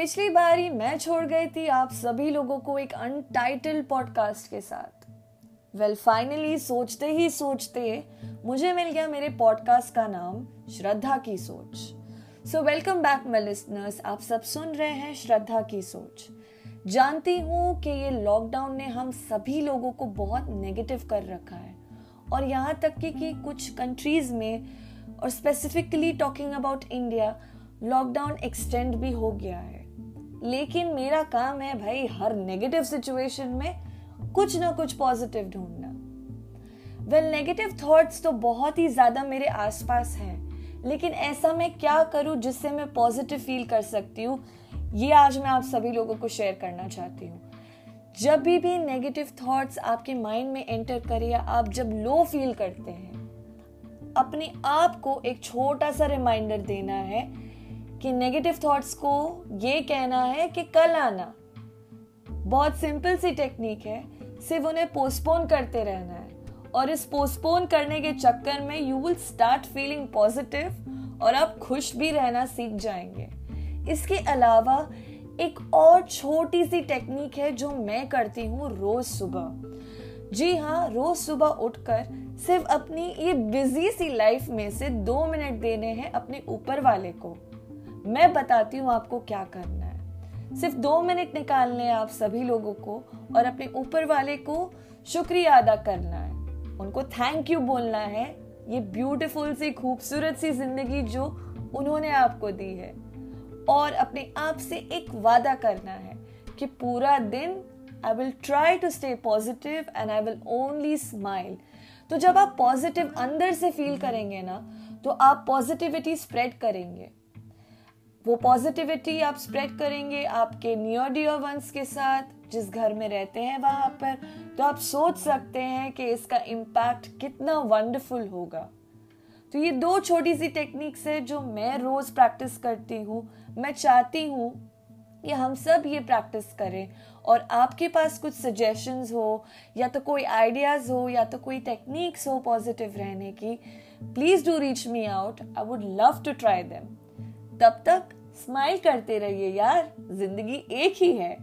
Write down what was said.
पिछली बार ही मैं छोड़ गई थी आप सभी लोगों को एक अनटाइटल पॉडकास्ट के साथ। वेल well, फाइनली सोचते ही सोचते मुझे मिल गया मेरे पॉडकास्ट का नाम श्रद्धा की सोच। So welcome back my listeners आप सब सुन रहे हैं श्रद्धा की सोच। जानती हूँ कि ये लॉकडाउन ने हम सभी लोगों को बहुत नेगेटिव कर रखा है। और यहाँ तक कि, कि कुछ कंट्रीज़ में और specifically talking about India lockdown extend भी हो गया है। लेकिन मेरा काम है भाई हर नेगेटिव सिचुएशन में कुछ ना कुछ पॉजिटिव ढूंढना। वेल नेगेटिव थॉट्स तो बहुत ही ज़्यादा मेरे आसपास हैं, लेकिन ऐसा मैं क्या करूँ जिससे मैं पॉजिटिव फील कर सकती हूँ? ये आज मैं आप सभी लोगों को शेयर करना चाहती हूँ। जब भी भी नेगेटिव थॉट्स आपके माइंड में एंटर करे या आप जब लो फील करते हैं, अपने आप को एक छोटा सा रिमाइंडर देना है कि नेगेटिव थॉट्स को ये कहना है कि कल आना। बहुत सिंपल सी टेक्निक है, सिर्फ़ उन्हें पोस्टपोन करते रहना है। और इस पोस्टपोन करने के चक्कर में you will start feeling positive और आप खुश भी रहना सीख जाएँगे। इसके अलावा एक और छोटी सी टेक्निक है जो मैं करती हूँ रोज सुबह। जी हाँ रोज सुबह उठकर सिर्फ़ अपनी ये बिज़ी सी लाइफ में से दो मिनट देने हैं अपने ऊपर वाले को। मैं बताती हूँ आपको क्या करना है। सिर्फ़ दो मिनट निकालने आप सभी लोगों को और अपने ऊपर वाले को शुक्रिया अदा करना है। उनको थैंक यू बोलना है। ये ब्यूटीफुल सी, खूबसूरत सी ज़िंदगी जो उन्होंने आपको दी है। और अपने आप से एक वादा करना है कि पूरा दिन I will try to stay positive and I will only smile तो जब आप पॉजिटिव अंदर से फील करेंगे ना तो आप पॉजिटिविटी स्प्रेड करेंगे। वो पॉजिटिविटी आप स्प्रेड करेंगे आपके नियर डियर वंस के साथ, जिस घर में रहते हैं वहाँ पर तो आप सोच सकते हैं कि इसका इम्पैक्ट कितना वंडरफुल होगा। तो ये दो छोटी सी टेक्निक्स है जो मैं रोज प्रैक्टिस करती हूँ, मैं चाहती हूँ कि हम सब ये प्रैक्टिस करें और आपके पास कुछ सजेशंस हो, या तो कोई आइडियाज़ हो, या तो कोई टेक्निक्स हो पॉजिटिव रहने की please do reach me out I would love to try them तब तक स्माइल करते रहिए यार ज़िंदगी एक ही है।